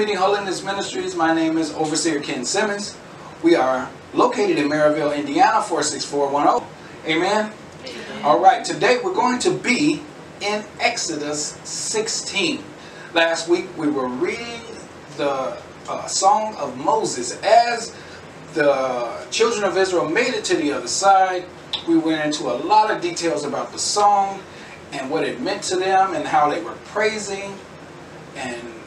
Welcome to Tent of Meeting Holiness Ministries. My name is Overseer Ken Simmons. We are located in Merrillville, Indiana, 46410. Amen. All right, today we're going to be in Exodus 16. Last week we were reading the uh, Song of Moses as the children of Israel made it to the other side. We went into a lot of details about the song and what it meant to them and how they were praising and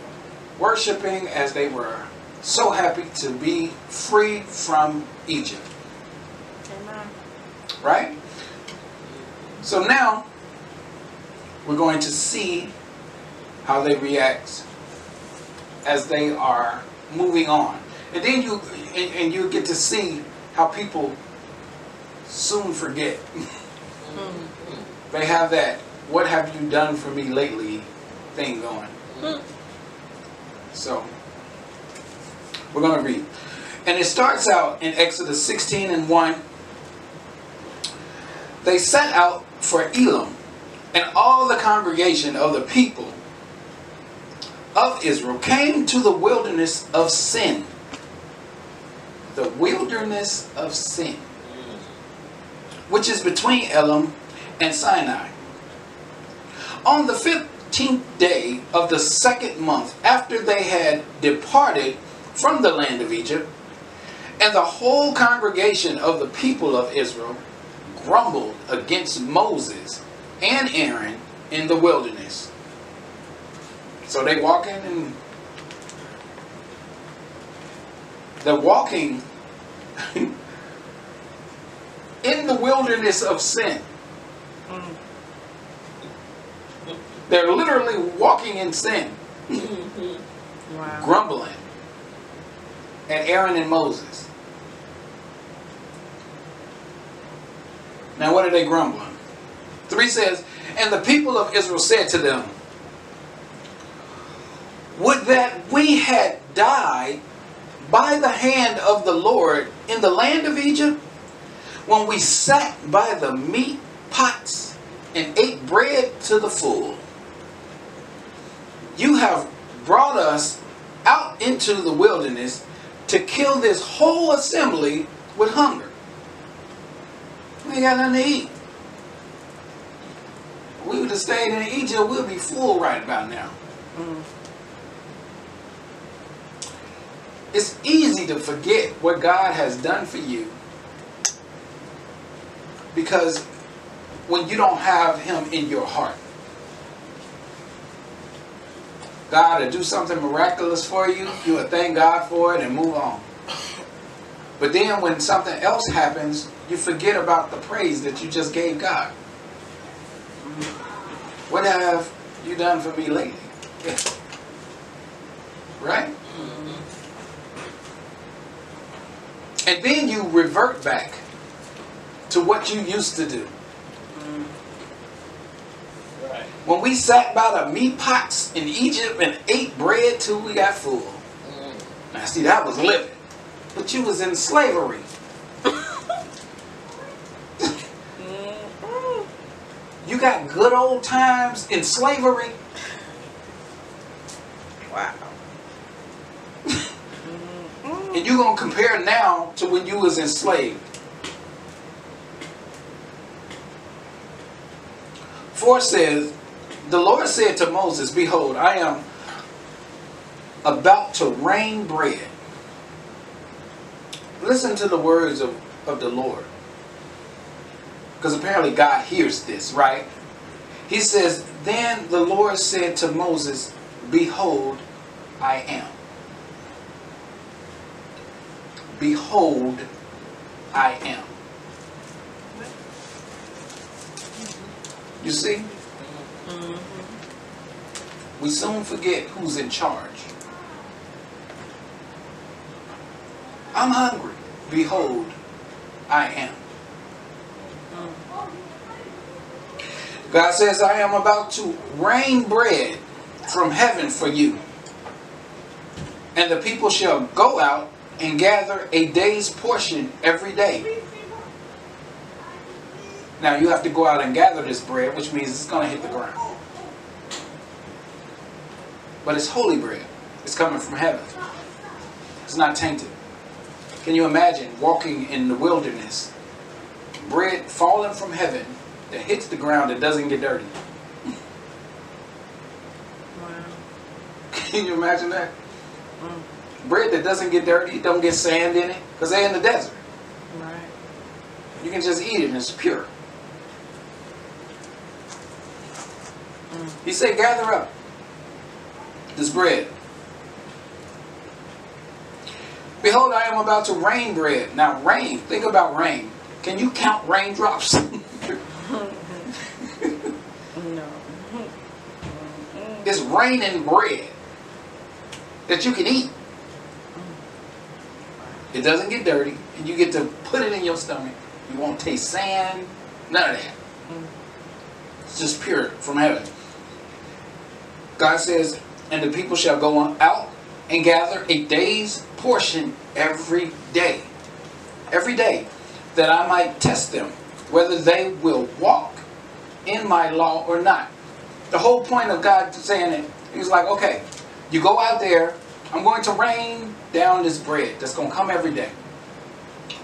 worshiping as they were so happy to be free from Egypt. Amen. Right? So now we're going to see how they react as they are moving on. And then you and, and you get to see how people soon forget. they have that what have you done for me lately thing going. Hmm. So we're going to read. And it starts out in Exodus 16 and 1. They set out for Elim, and all the congregation of the people of Israel came to the wilderness of sin. The wilderness of sin, which is between Elim and Sinai. On the 15th day of the second month after they had departed from the land of Egypt, and the whole congregation of the people of Israel grumbled against Moses and Aaron in the wilderness. So they walking and they're walking in the wilderness of sin. Mm. They're literally walking in sin, mm-hmm. Wow. grumbling at Aaron and Moses. Now, what are they grumbling? 3 says, And the people of Israel said to them, Would that we had died by the hand of the Lord in the land of Egypt, when we sat by the meat pots and ate bread to the full. You have brought us out into the wilderness to kill this whole assembly with hunger. We ain't got nothing to eat. If we would have stayed in Egypt, we'll be full right about now. It's easy to forget what God has done for you because when you don't have Him in your heart, God to do something miraculous for you, you will thank God for it and move on. But then when something else happens, you forget about the praise that you just gave God. What have you done for me lately? Right? And then you revert back to what you used to do. When we sat by the meat pots in Egypt and ate bread till we got full. Mm. Now see, that was living. But you was in slavery. Mm-hmm. You got good old times in slavery. Wow. And you gonna compare now to when you was enslaved. Four says, the Lord said to Moses, Behold, I am about to rain bread. Listen to the words of, of the Lord. Because apparently God hears this, right? He says, Then the Lord said to Moses, Behold, I am. Behold, I am. You see? We soon forget who's in charge. I'm hungry. Behold, I am. God says, I am about to rain bread from heaven for you. And the people shall go out and gather a day's portion every day. Now you have to go out and gather this bread, which means it's going to hit the ground. But it's holy bread. It's coming from heaven. It's not tainted. Can you imagine walking in the wilderness, bread falling from heaven that hits the ground that doesn't get dirty? Wow. Can you imagine that? Mm. Bread that doesn't get dirty, don't get sand in it, because they're in the desert. Right. You can just eat it and it's pure. He said, gather up this bread. Behold, I am about to rain bread. Now, rain, think about rain. Can you count raindrops? No. it's raining bread that you can eat. It doesn't get dirty, and you get to put it in your stomach. You won't taste sand, none of that. It's just pure from heaven. God says, and the people shall go on out and gather a day's portion every day. Every day, that I might test them, whether they will walk in my law or not. The whole point of God saying it, He's like, okay, you go out there, I'm going to rain down this bread that's going to come every day.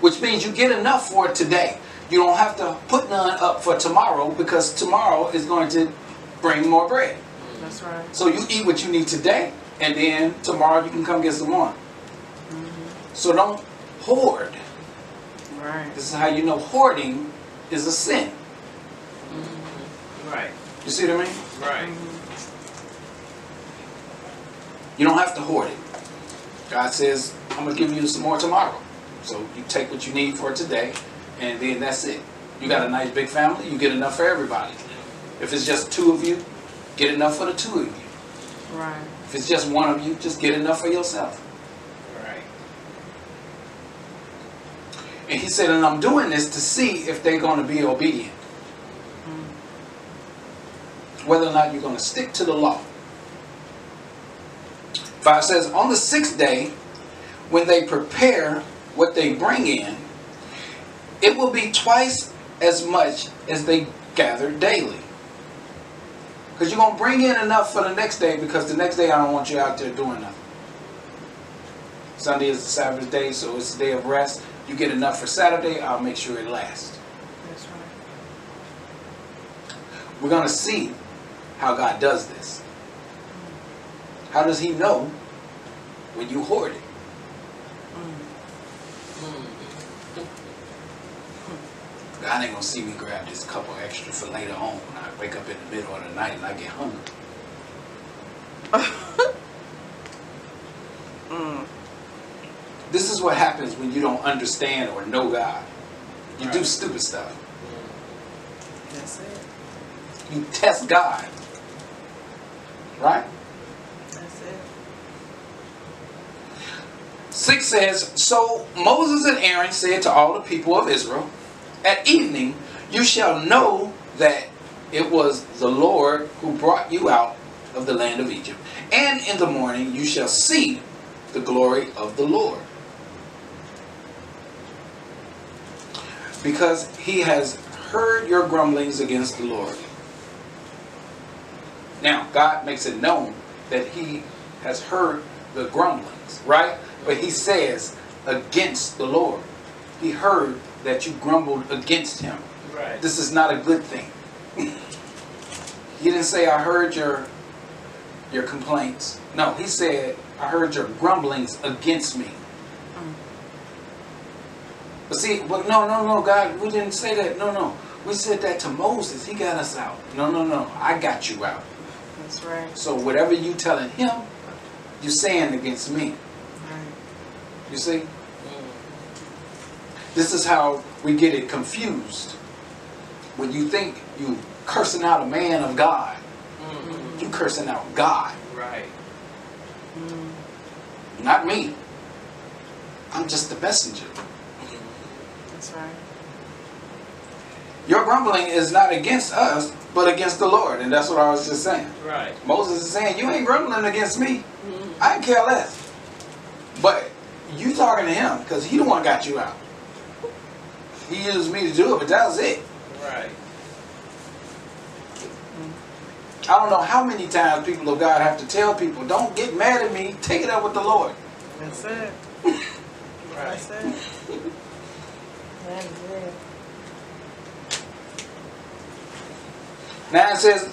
Which means you get enough for today. You don't have to put none up for tomorrow because tomorrow is going to bring more bread. That's right. So you eat what you need today, and then tomorrow you can come get some more. Mm-hmm. So don't hoard. Right. This is how you know hoarding is a sin. Mm-hmm. Right, You see what I mean? right. Mm-hmm. You don't have to hoard it. God says, I'm going to give you some more tomorrow. So you take what you need for today, and then that's it. You got a nice big family, you get enough for everybody. If it's just two of you, get enough for the two of you. Right. If it's just one of you, just get enough for yourself. Right. And he said, and I'm doing this to see if they're going to be obedient. Mm. Whether or not you're going to stick to the law. Five says, on the sixth day, when they prepare what they bring in, it will be twice as much as they gather daily. Because you're going to bring in enough for the next day because the next day I don't want you out there doing nothing. Sunday is the Sabbath day, so it's a day of rest. You get enough for Saturday, I'll make sure it lasts. That's right. We're going to see how God does this. How does He know when you hoard it? Mm. Mm. God ain't going to see me grab this couple extra for later on wake up in the middle of the night and I get hungry. Mm. This is what happens when you don't understand or know God. You do stupid stuff. That's it. You test God. Right? That's it. 6 says, So Moses and Aaron said to all the people of Israel, At evening you shall know that it was the Lord who brought you out of the land of Egypt. And in the morning you shall see the glory of the Lord. Because he has heard your grumblings against the Lord. Now, God makes it known that he has heard the grumblings, right? But he says against the Lord. He heard that you grumbled against him. Right. This is not a good thing. He didn't say, I heard your your complaints. No, he said, I heard your grumblings against me. But see, but no, no, no, God, we didn't say that. No, no. We said that to Moses. He got us out. No, no, no. I got you out. That's right. So whatever you telling him, you're saying against me. Right. You see? This is how we get it confused. When you think you cursing out a man of God, Mhm. you cursing out God, Right. Mm. not me. I'm just the messenger. That's right. Your grumbling is not against us, but against the Lord. And that's what I was just saying. Right. Moses is saying, You ain't grumbling against me. I can care less. But you talking to him because he the one got you out. He used me to do it, but that was it. Right. I don't know how many times people of God have to tell people, don't get mad at me, take it up with the Lord. That's it. Right. That's it. That is it. Now it says,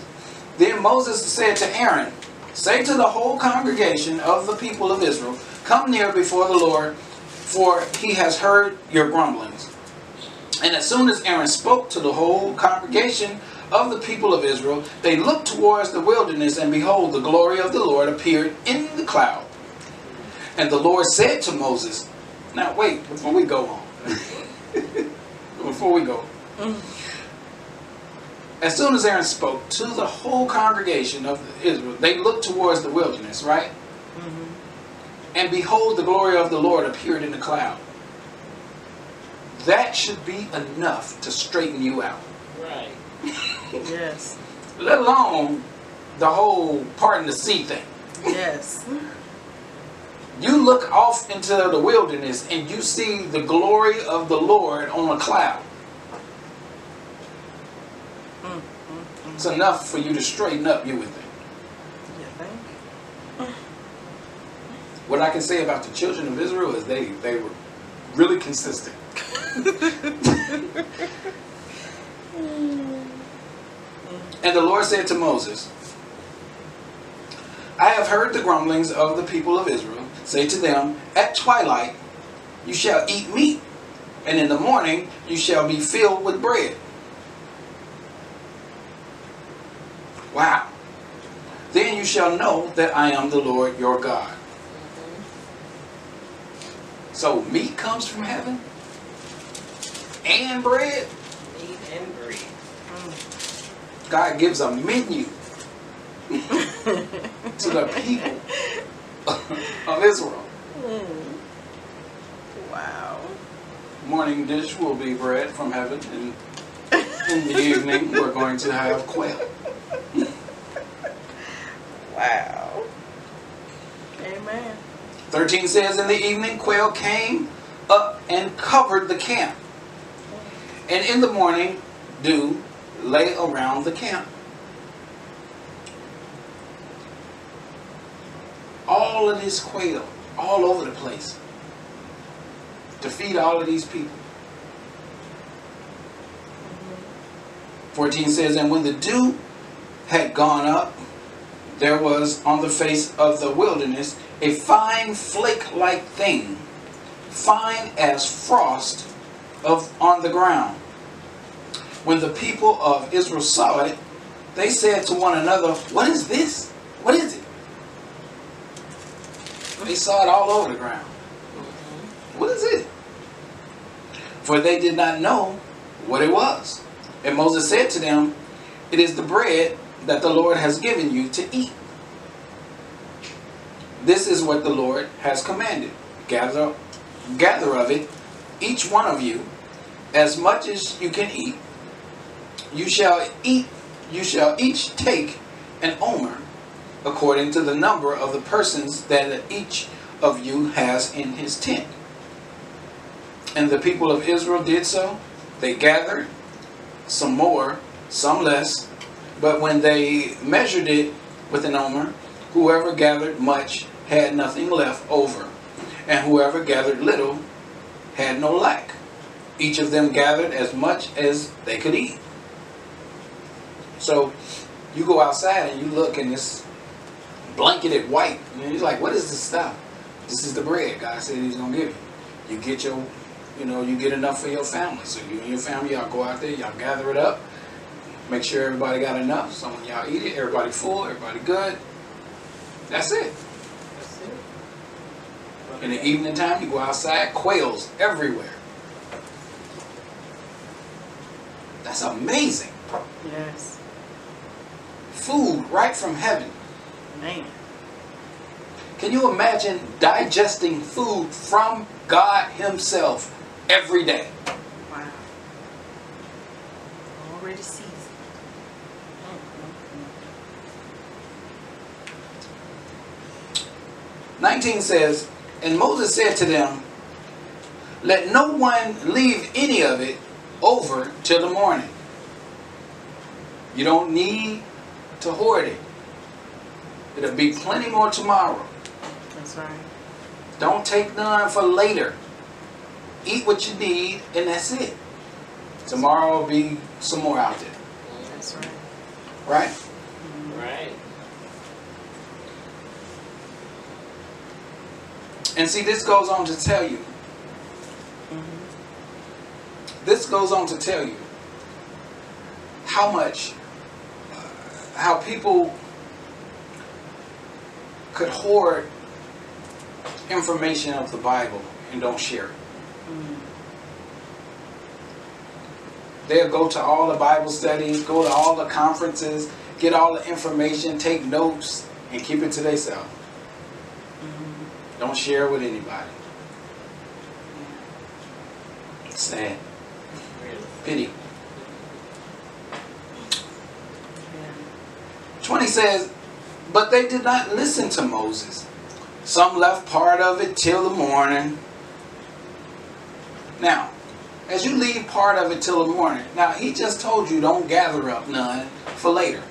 Then Moses said to Aaron, Say to the whole congregation of the people of Israel, Come near before the Lord, for he has heard your grumblings. And as soon as Aaron spoke to the whole congregation of the people of Israel, they looked towards the wilderness, and behold, the glory of the Lord appeared in the cloud. And the Lord said to Moses, Now wait, before we go on, before we go, as soon as Aaron spoke to the whole congregation of Israel, they looked towards the wilderness, right? Mm-hmm. And behold, the glory of the Lord appeared in the cloud. That should be enough to straighten you out, Right. Yes. let alone the whole parting the sea thing. Yes. You look off into the wilderness and you see the glory of the Lord on a cloud. Mm, mm, mm. It's enough for you to straighten up, you would think. You think? What I can say about the children of Israel is they, they were really consistent. and the Lord said to Moses, I have heard the grumblings of the people of Israel. Say to them, At twilight you shall eat meat, and in the morning you shall be filled with bread. Wow. Then you shall know that I am the Lord your God. So meat comes from heaven and bread. Meat and bread. God gives a menu to the people of Israel. Mm. Wow. Morning dish will be bread from heaven, and in the evening we're going to have quail. Wow. Amen. 13 says, In the evening, quail came up and covered the camp. And in the morning, dew lay around the camp. All of this quail, all over the place, to feed all of these people. 14 says, And when the dew had gone up, there was on the face of the wilderness a fine flake-like thing, fine as frost of on the ground. When the people of Israel saw it, they said to one another, What is this? What is it? They saw it all over the ground. What is it? For they did not know what it was. And Moses said to them, It is the bread that the Lord has given you to eat. This is what the Lord has commanded. Gather, gather of it, each one of you, as much as you can eat. You shall eat, you shall each take an omer, according to the number of the persons that each of you has in his tent. And the people of Israel did so. They gathered some more, some less, but when they measured it with an omer, whoever gathered much had nothing left over, and whoever gathered little had no lack. Each of them gathered as much as they could eat. So you go outside and you look and it's blanketed white. And you're like, what is this stuff? This is the bread God said He's gonna give you. You get your, you know, you get enough for your family. So you and your family, y'all go out there, y'all gather it up, make sure everybody got enough. So when y'all eat it, everybody full, everybody good. That's it. That's it. In the evening time, you go outside, quails everywhere. That's amazing. Yes. Food right from heaven. Man. Can you imagine digesting food from God Himself every day? Wow. Already seasoned. 19 says, And Moses said to them, Let no one leave any of it over till the morning. You don't need to to hoard it. It'll be plenty more tomorrow. That's right. Don't take none for later. Eat what you need, and that's it. Tomorrow will be some more out there, That's right. right? Mhm. Right. And see, this goes on to tell you. Mhm. This goes on to tell you how much, how people could hoard information of the Bible and don't share it. Mhm. They'll go to all the Bible studies, go to all the conferences, get all the information, take notes, and keep it to themselves. Mhm. Don't share it with anybody. Sad. Really. Pity. 20 says, But they did not listen to Moses. Some left part of it till the morning. Now, as you leave part of it till the morning, now he just told you don't gather up none for later.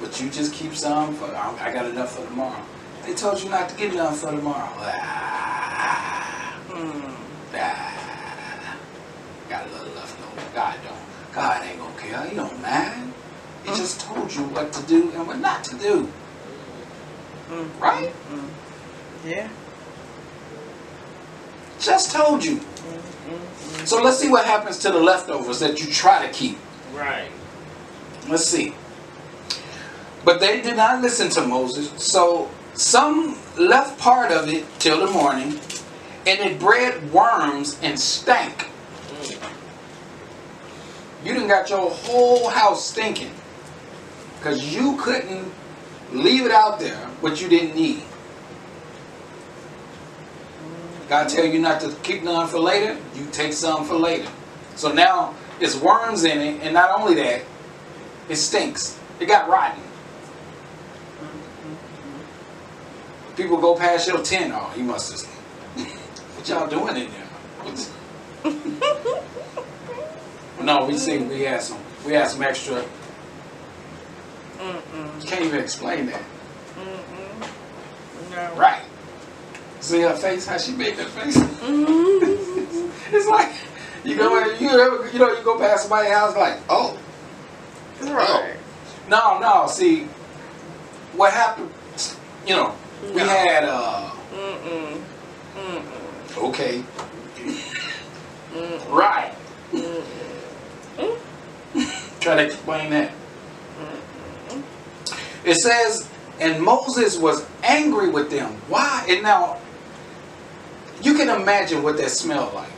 But you just keep some for, I got enough for tomorrow. They told you not to get none for tomorrow. Ah, Mm. ah, got a little left over. God don't. God ain't gonna care. He don't mind. He just told you what to do and what not to do. Mm. Right? Mm. Yeah. Just told you. Mm. So let's see what happens to the leftovers that you try to keep. Right. Let's see. But they did not listen to Moses, so some left part of it till the morning, and it bred worms and stank. Mm. You done got your whole house stinking. Because you couldn't leave it out there what you didn't need. God tell you not to keep none for later, you take some for later. So now it's worms in it, and not only that, it stinks. It got rotten. People go past your tent. Oh, he must have. what y'all doing in there? No, we see we had some. We had some extra. Mm-mm. Can't even explain that. Mm-mm. No. Right. See her face? How she made that face? Mm-hmm. it's like you go in, you ever, you know you go past somebody's house like oh Right. no no see what happened you know we had uh Mm-mm. Mm-mm. okay Mm-mm. right Mm-mm. try to explain that. It says and Moses was angry with them why and now you can imagine what that smelled like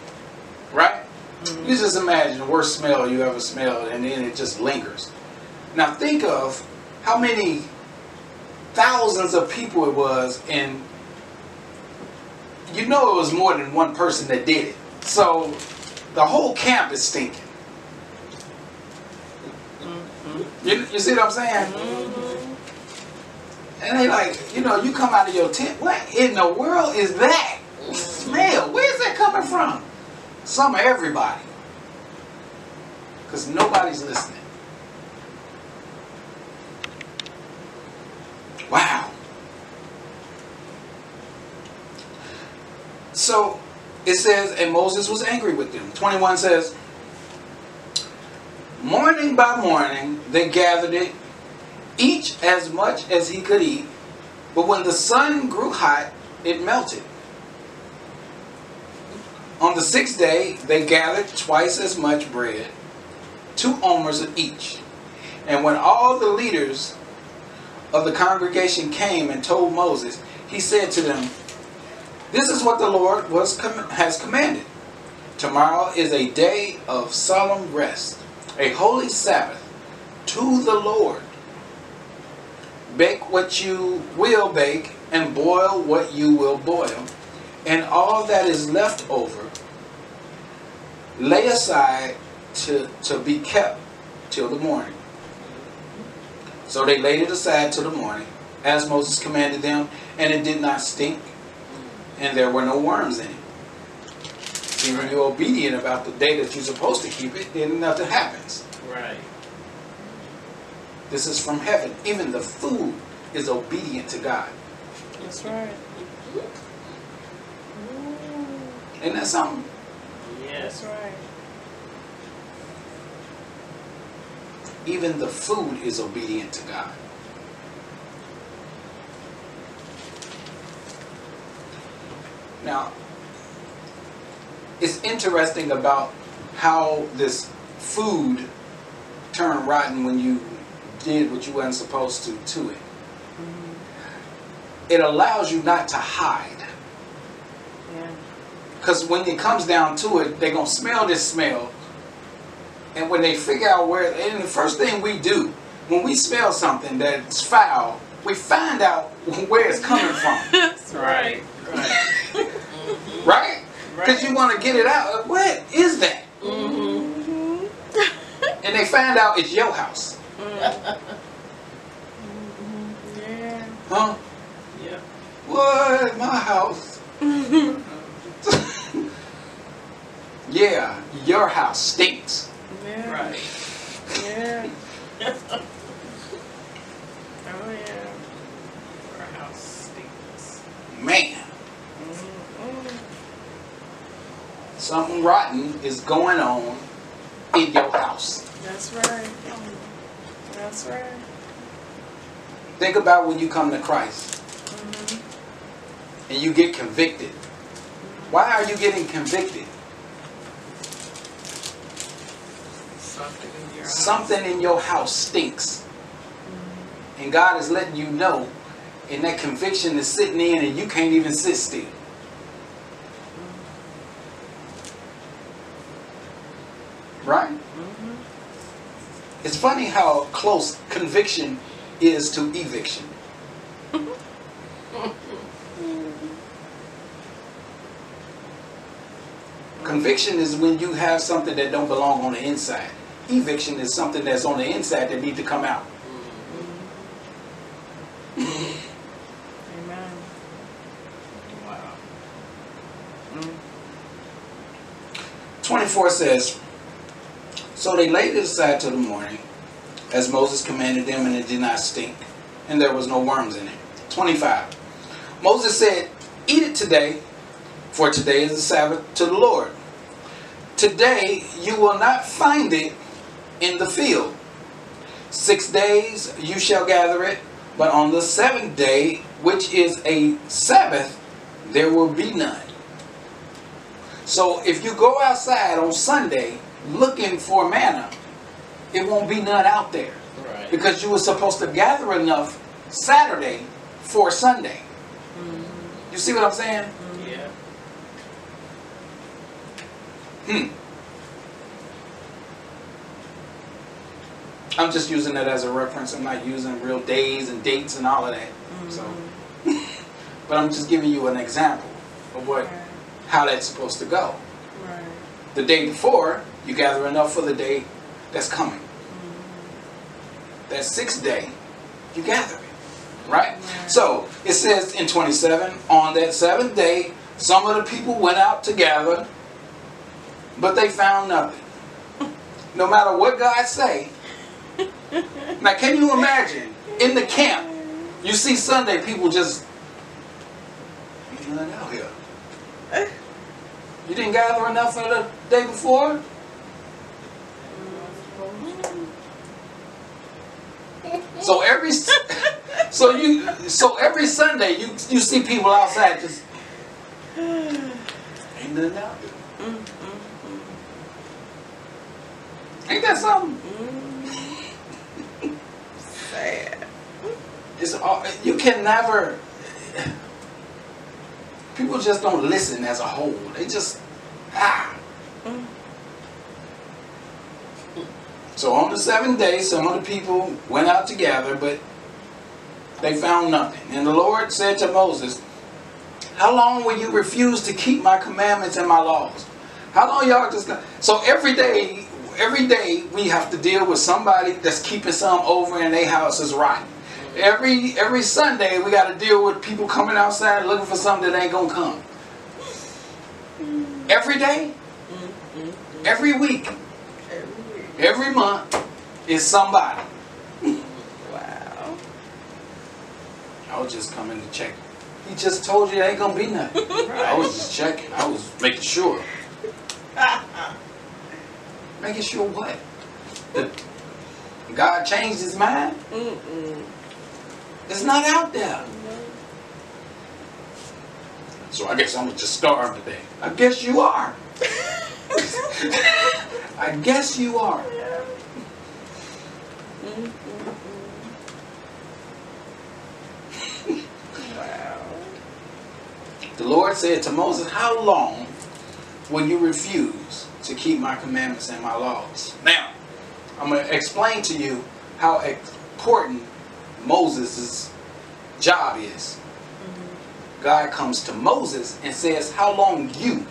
right You just imagine the worst smell you ever smelled, and then it just lingers. Now think of how many thousands of people it was, and you know it was more than one person that did it. So the whole camp is stinking. Mhm. You, you see what I'm saying? Mhm. And they like, you know, you come out of your tent. What in the world is that smell? Where's that coming from? Some of everybody. Because nobody's listening. Wow. So it says, and Moses was angry with them. 21 says, Morning by morning they gathered it, each as much as he could eat. But when the sun grew hot, it melted. On the sixth day, they gathered twice as much bread, two omers of each. And when all the leaders of the congregation came and told Moses, he said to them, This is what the Lord com- has commanded. Tomorrow is a day of solemn rest, a holy Sabbath to the Lord. Bake what you will bake, and boil what you will boil, and all that is left over lay aside to, to be kept till the morning. So they laid it aside till the morning, as Moses commanded them, and it did not stink, and there were no worms in it. See, when you're obedient about the day that you're supposed to keep it, then nothing happens. Right. This is from heaven. Even the food is obedient to God. That's right. Mm-hmm. Isn't that something? Yes. That's right. Even the food is obedient to God. Now, it's interesting about how this food turned rotten when you did what you weren't supposed to to it. It allows you not to hide. Yeah. Because when it comes down to it, they're going to smell this smell. And when they figure out where, and the first thing we do when we smell something that's foul, we find out where it's coming from. That's Right. Right. right? Because you want to get it out. What is that? Mm-hmm. And they find out it's your house. Yeah. Huh? Yeah. What? My house. yeah, your house stinks. Yeah. Right. Yeah. Oh yeah. Our house stinks. Man, Mm-mm. something rotten is going on in your house. That's right. That's right. Think about when you come to Christ Mm-hmm. and you get convicted. Why are you getting convicted? Something in your house. Something in your house stinks. And God is letting you know, and that conviction is sitting in, and you can't even sit still. Right? Mm-hmm. It's funny how close conviction is to eviction. Conviction is when you have something that don't belong on the inside. Eviction is something that's on the inside that need to come out. Amen. Wow. Mm. 24 says, So they laid it aside till the morning, as Moses commanded them, and it did not stink, and there was no worms in it. 25. Moses said, Eat it today, for today is the Sabbath to the Lord. Today you will not find it in the field. Six days you shall gather it, but on the seventh day, which is a Sabbath, there will be none. So if you go outside on Sunday looking for manna, it won't be none out there Right. because you were supposed to gather enough Saturday for Sunday. You see what I'm saying? Yeah. Hmm. I'm just using that as a reference. I'm not using real days and dates and all of that. So, but I'm just giving you an example of what Right. how that's supposed to go. Right. The day before, you gather enough for the day that's coming. That sixth day, you gather it. Right? So it says in 27, on that seventh day, some of the people went out to gather, but they found nothing. No matter what God say. Now can you imagine in the camp, you see Sunday people just nothing out here. You didn't gather enough for the day before? So every so you so every Sunday you you see people outside just ain't nothing out there. Mm-hmm. Ain't that something? Mm-hmm. Sad. It's all, you can never. People just don't listen as a whole. They just ah. Mm-hmm. So on the seventh day, some of the people went out to gather, but they found nothing. And the Lord said to Moses, "How long will you refuse to keep my commandments and my laws? How long y'all just?" Gonna... So every day, every day we have to deal with somebody that's keeping some over and their house is rotten. Every every Sunday we got to deal with people coming outside looking for something that ain't gonna come. Every day, mm-hmm. every week, Every month is somebody. wow. I was just coming to check. He just told you ain't gonna be nothing. right. I was just checking. I was making sure. making sure what? That God changed his mind? Mm -mm. It's not out there. Mm-hmm. So I guess I'm just starving today. I guess you are. I guess you are. Wow. The Lord said to Moses, How long will you refuse to keep my commandments and my laws? Now, I'm going to explain to you how important Moses' job is. Mm-hmm. God comes to Moses and says, How long you?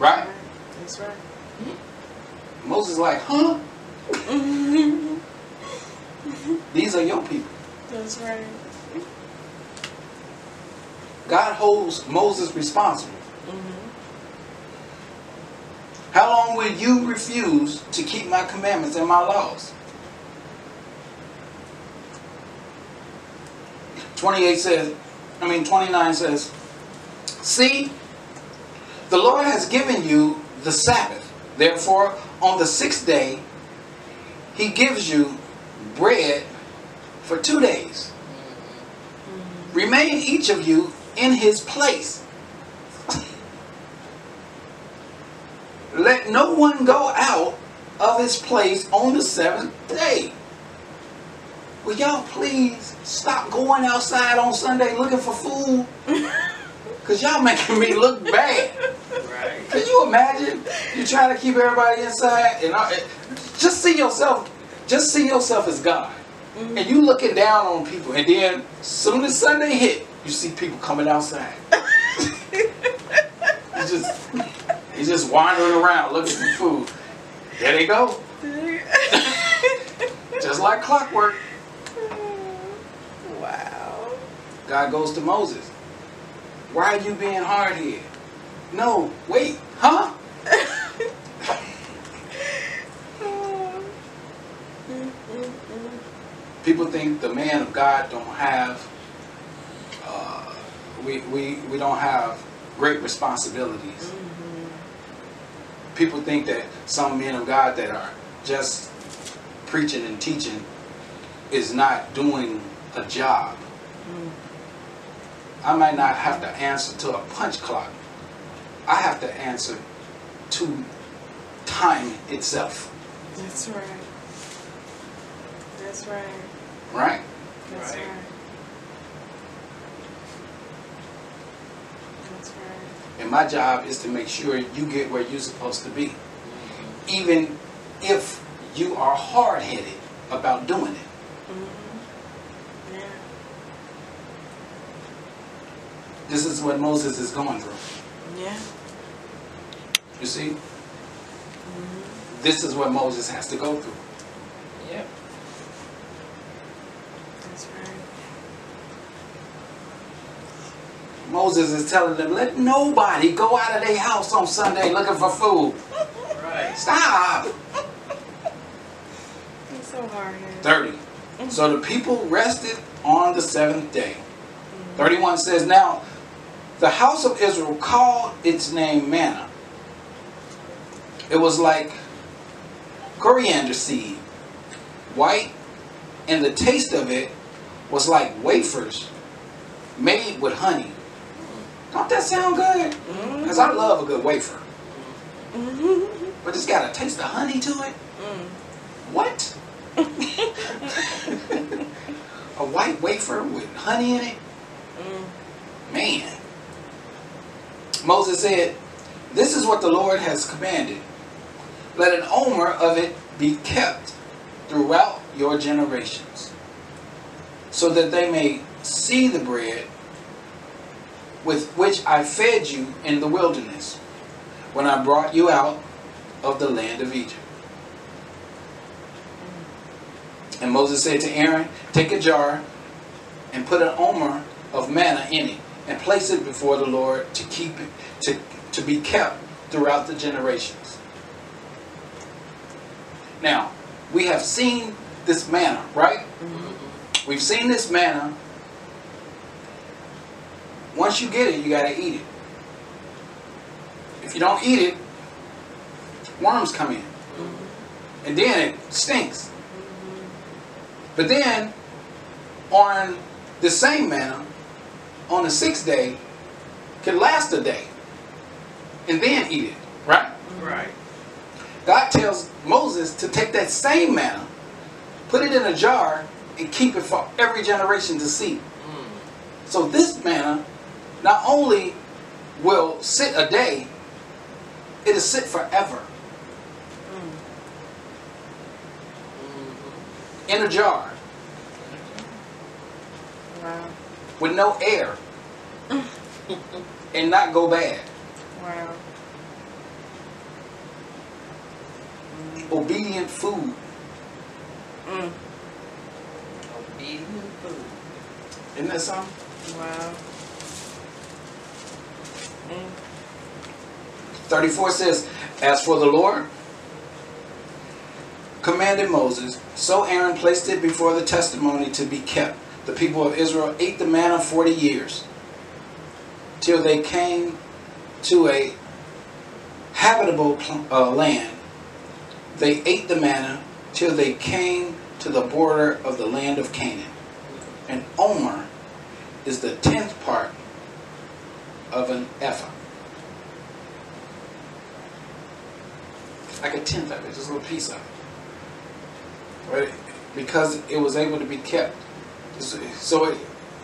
Right? That's right. Moses like, huh? These are your people. That's right. God holds Moses responsible. Mm-hmm. How long will you refuse to keep my commandments and my laws? 28 says, I mean 29 says, See, the Lord has given you the Sabbath. Therefore, on the sixth day, he gives you bread for two days. Remain each of you in his place. Let no one go out of his place on the seventh day. Will y'all please stop going outside on Sunday looking for food? Because y'all making me look bad. Right. Can you imagine? You trying to keep everybody inside and just see yourself, just see yourself as God. Mm-hmm. And you looking down on people and then soon as Sunday hit, you see people coming outside. you just you just wandering around looking for food. There they go. Just like clockwork. wow. God goes to Moses. Why are you being hard here? No, wait, huh? People think the man of God don't have, uh, we, we, we don't have great responsibilities. People think that some men of God that are just preaching and teaching is not doing a job. I might not have to answer to a punch clock. I have to answer to time itself, That's right. That's right. right? That's Right. right. That's right. And my job is to make sure you get where you're supposed to be, mm-hmm. even if you are hard headed about doing it. Mm-hmm. Yeah. This is what Moses is going through. Yeah. You see? Mm-hmm. This is what Moses has to go through. Yep. That's right. Moses is telling them, let nobody go out of their house on Sunday looking for food. Right. Stop! It's so hard. 30. So the people rested on the seventh day. 31 says, Now the house of Israel called its name manna. It was like coriander seed, white, and the taste of it was like wafers made with honey. Don't that sound good? Mm-hmm. Because I love a good wafer. Mm-hmm. But it's got a taste of honey to it. Mm. What? a white wafer with honey in it? Mm. Man. Moses said, This is what the Lord has commanded. Let an omer of it be kept throughout your generations, so that they may see the bread with which I fed you in the wilderness, when I brought you out of the land of Egypt. And Moses said to Aaron, Take a jar and put an omer of manna in it, and place it before the Lord to keep it to, to be kept throughout the generations. Now, we have seen this manna, right? Mhm. We've seen this manna. Once you get it, you gotta eat it. If you don't eat it, worms come in. And then it stinks. But then, on the same manna, on the sixth day, can last a day. And then eat it, right? Right. God tells Moses to take that same manna, put it in a jar, and keep it for every generation to see. Mm. So this manna not only will sit a day, it'll sit forever Mhm. in a jar Wow. With no air and not go bad. Wow. Obedient food. Mm. Obedient food. Isn't that something? Wow. Mm. 34 says, As for the Lord, commanded Moses, so Aaron placed it before the testimony to be kept. The people of Israel ate the manna 40 years till they came to a habitable uh, land. They ate the manna till they came to the border of the land of Canaan. And Omer is the tenth part of an ephah. Like a tenth of it, just a little piece of it. Right? Because it was able to be kept. So it,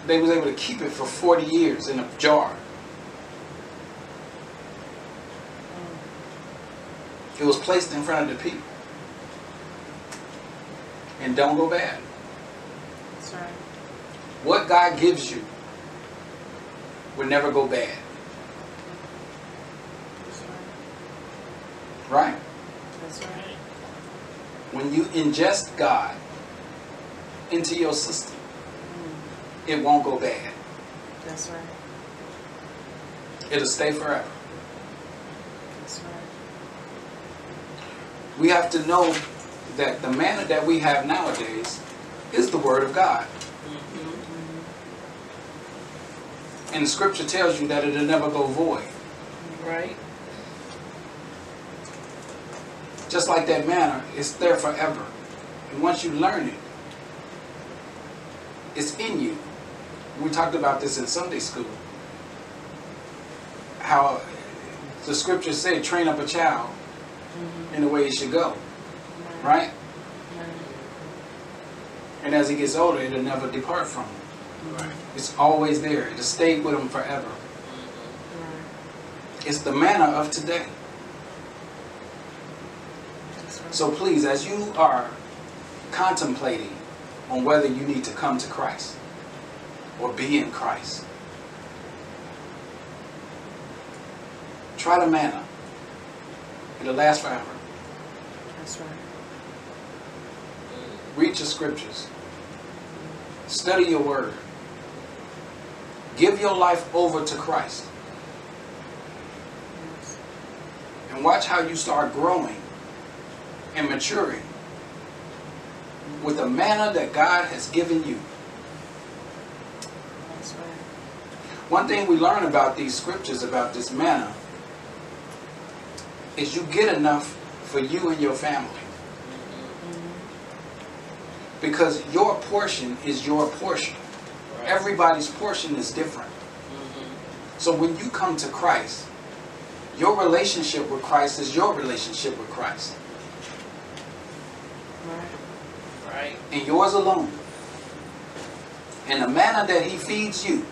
they was able to keep it for 40 years in a jar. It was placed in front of the people. And don't go bad. That's right. What God gives you will never go bad. That's right. Right? That's right. When you ingest God into your system. It won't go bad. That's right. It'll stay forever. That's right. We have to know that the manna that we have nowadays is the Word of God. Mhm. And Scripture tells you that it'll never go void. Right. Just like that manna, it's there forever. And once you learn it, it's in you. We talked about this in Sunday school. How the scriptures say, train up a child in the way he should go. Right? And as he gets older, it'll never depart from him. Right. It's always there. It'll stay with him forever. It's the manna of today. So please, as you are contemplating on whether you need to come to Christ or be in Christ, try the manna. It'll last forever. That's right. Read your scriptures. Study your word. Give your life over to Christ. Yes. And watch how you start growing and maturing with the manna that God has given you. That's right. One thing we learn about these scriptures, about this manna, is you get enough for you and your family. Because your portion is your portion. Everybody's portion is different. Mhm. So when you come to Christ, your relationship with Christ is your relationship with Christ. Right. Right. And yours alone. And the manna that he feeds you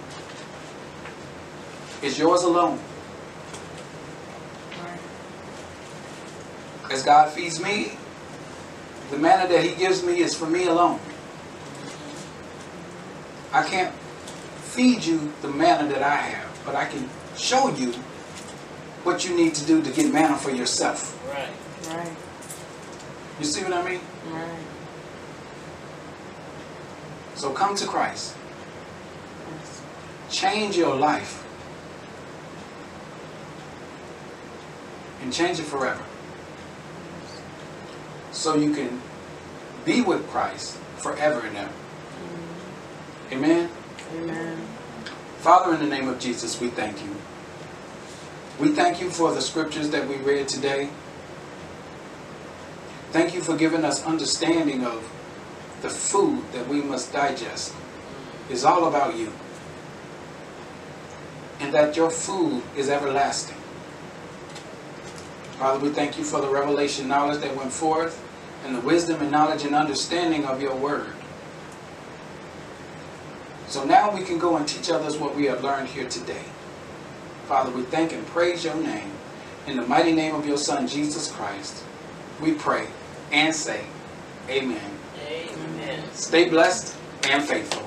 is yours alone. As God feeds me, the manna that He gives me is for me alone. I can't feed you the manna that I have, but I can show you what you need to do to get manna for yourself. Right. Right. You see what I mean? Right. So come to Christ. Change your life. And change it forever. So you can be with Christ forever and ever. Amen. Amen. Father, in the name of Jesus, we thank you. We thank you for the scriptures that we read today. Thank you for giving us understanding of the food that we must digest. It's all about you. And that your food is everlasting. Father, we thank you for the revelation knowledge that went forth and the wisdom and knowledge and understanding of your word. So now we can go and teach others what we have learned here today. Father, we thank and praise your name. In the mighty name of your Son, Jesus Christ, we pray and say, Amen. Amen. Stay blessed and faithful.